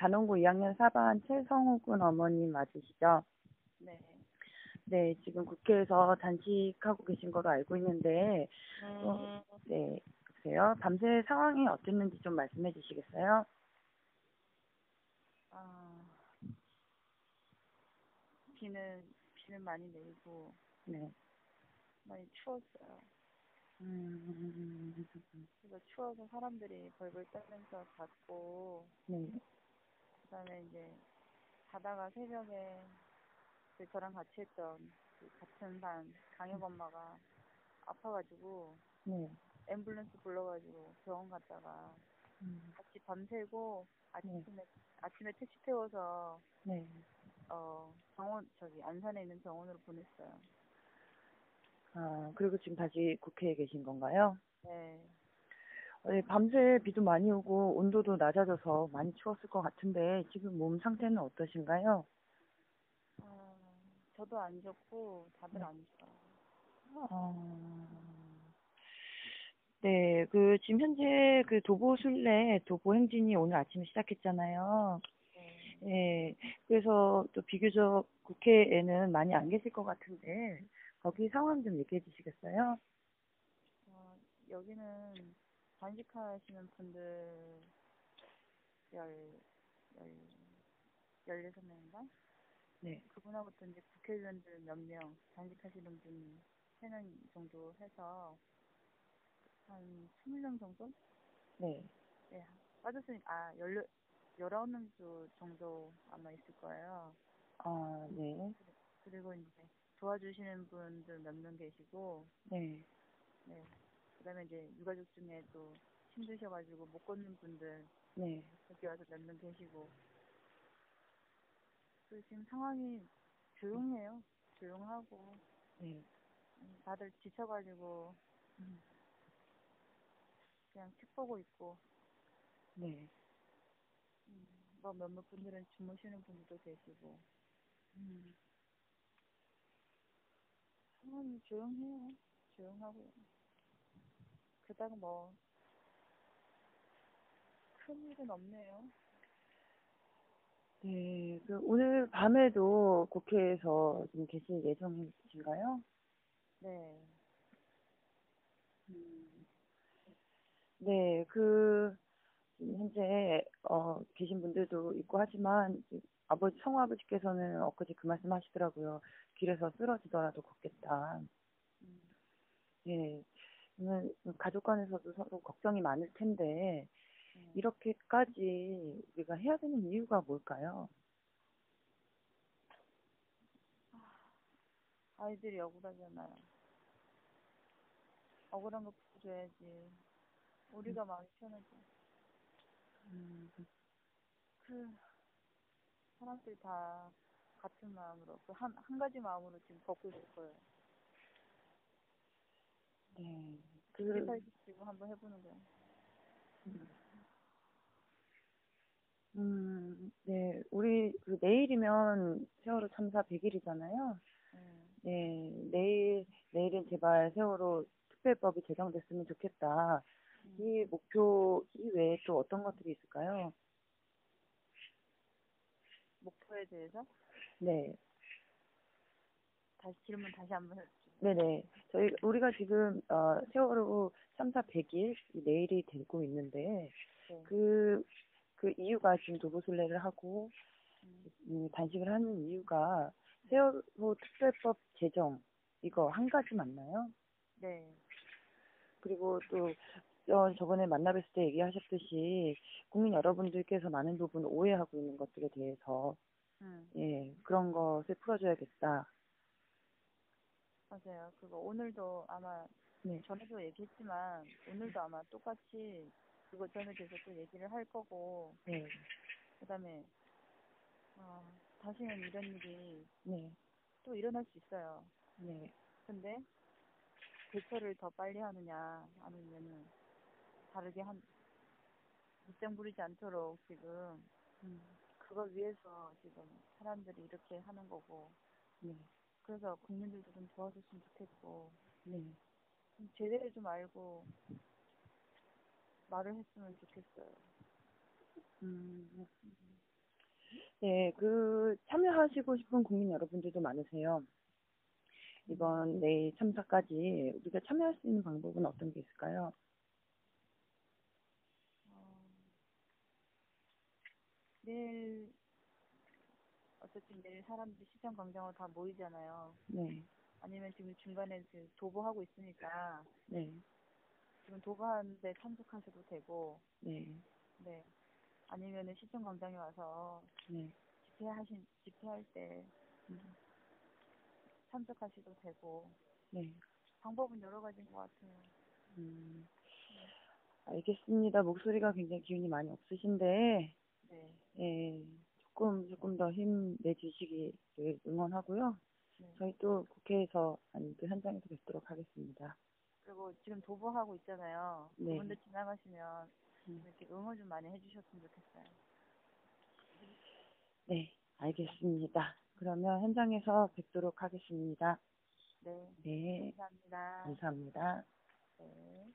단원고 2학년 4반 최성우 군 어머님 맞으시죠? 네. 네, 지금 국회에서 단식하고 계신 거로 알고 있는데, 음. 어, 네, 보세요. 밤새 상황이 어땠는지 좀 말씀해 주시겠어요? 아, 비는 비는 많이 내리고 네. 많이 추웠어요. 음, 그래서 추워서 사람들이 벌벌 떨면서 잤고 네. 그다음에 이제 자다가 새벽에 그 저랑 같이 했던 그 같은 반 강혁 엄마가 아파가지고 네. 앰뷸런스 불러가지고 병원 갔다가 음, 같이 밤새고 아침에 아침에 택시 태워서 네. 어 병원 저기 안산에 있는 병원으로 보냈어요. 아, 그리고 지금 다시 국회에 계신 건가요? 네. 네, 밤새 비도 많이 오고 온도도 낮아져서 많이 추웠을 것 같은데 지금 몸 상태는 어떠신가요? 어, 저도 안 좋고 다들 안 좋아요. 어, 네, 그 지금 현재 그 도보 순례, 도보 행진이 오늘 아침에 시작했잖아요. 네. 예, 그래서 또 비교적 국회에는 많이 안 계실 것 같은데 거기 상황 좀 얘기해 주시겠어요? 어, 여기는 단식하시는 분들 열, 열, 열여섯 명인가? 네, 그분하고 또 이제 국회의원들 몇 명, 단식하시는 분세명 정도 해서 한 스물 명 정도? 네, 네, 빠졌으니, 아, 열여, 열아홉 명 정도 아마 있을 거예요. 아, 네, 그리고 이제 도와주시는 분들 몇 명 계시고, 네, 네. 그 다음에 이제 유가족 중에 또 힘드셔가지고 못 걷는 분들 네, 여기 와서 몇 명 계시고. 그 지금 상황이 조용해요. 조용하고 네, 음, 다들 지쳐가지고 음, 그냥 책 보고 있고 네, 음, 뭐 몇몇 분들은 주무시는 분들도 계시고 음, 상황이 조용해요. 조용하고요. 그닥 뭐 큰일은 없네요. 네, 그 오늘 밤에도 국회에서 좀 계실 예정이신가요? 네. 음, 네, 그, 현재, 어, 계신 분들도 있고 하지만, 아버지, 성우 아버지께서는 엊그제 그 말씀 하시더라고요. 길에서 쓰러지더라도 걷겠다. 음, 예. 저는 가족 간에서도 서로 걱정이 많을 텐데, 음. 이렇게까지 우리가 해야 되는 이유가 뭘까요? 아이들이 억울하잖아요. 억울한 거 풀어줘야지. 우리가 마음이 편하지. 음, 그 사람들이 다 같은 마음으로 그 한 한 가지 마음으로 지금 걷고 있을 거예요. 네. 우리 그, 지금 한번 해보는 거예요. 음, 그 내일이면 세월호 참사 100일이잖아요. 네. 네, 내일, 내일은 제발 세월호 특별법이 제정됐으면 좋겠다. 이 목표 이외에 또 어떤 것들이 있을까요? 목표에 대해서 네, 다시 질문 다시 한번 해주세요. 네네. 저희, 우리가 지금, 어, 세월호 참사 100일, 내일이 되고 있는데, 네. 그, 그 이유가 지금 도보순례를 하고, 음, 단식을 하는 이유가 세월호 특별법 제정, 이거 한 가지 맞나요? 네. 그리고 또, 어, 저번에 만나뵀을 때 얘기하셨듯이 국민 여러분들께서 많은 부분 오해하고 있는 것들에 대해서, 음, 예, 그런 것을 풀어줘야겠다. 맞아요. 그거 오늘도 아마 네. 전에도 얘기했지만 오늘도 아마 똑같이 그거 전에 대해서 또 얘기를 할 거고 네, 그다음에 어, 다시는 이런 일이 네, 또 일어날 수 있어요. 네, 근데 대처를 더 빨리 하느냐 아니면은 다르게 한 밑장 부리지 않도록 지금 음, 그걸 위해서 지금 사람들이 이렇게 하는 거고 네, 그래서 국민들도 좀 도와줬으면 좋겠고 네. 좀 제대로 좀 알고 말을 했으면 좋겠어요. 음, 네, 그 참여하시고 싶은 국민 여러분들도 많으세요. 이번 내일 참사까지 우리가 참여할 수 있는 방법은 어떤 게 있을까요? 어, 내일 어쨌든 내일 사람들이 시청 광장으로 다 모이잖아요. 네, 아니면 지금 중간에 그 도보하고 있으니까 네, 지금 도보하는데 참석하셔도 되고, 네, 네. 아니면은 시청 광장에 와서 네, 집회하신 집회할 때 음, 참석하셔도 되고 네. 방법은 여러 가지인 것 같아요. 음, 알겠습니다. 목소리가 굉장히 기운이 많이 없으신데, 네. 예, 조금, 조금 더 힘내주시기를 응원하고요. 네. 저희 또 국회에서, 아니, 그 현장에서 뵙도록 하겠습니다. 그리고 지금 도보하고 있잖아요. 네. 그분들 지나가시면 음. 이렇게 응원 좀 많이 해주셨으면 좋겠어요. 네, 알겠습니다. 그러면 현장에서 뵙도록 하겠습니다. 네. 네, 감사합니다. 감사합니다. 네.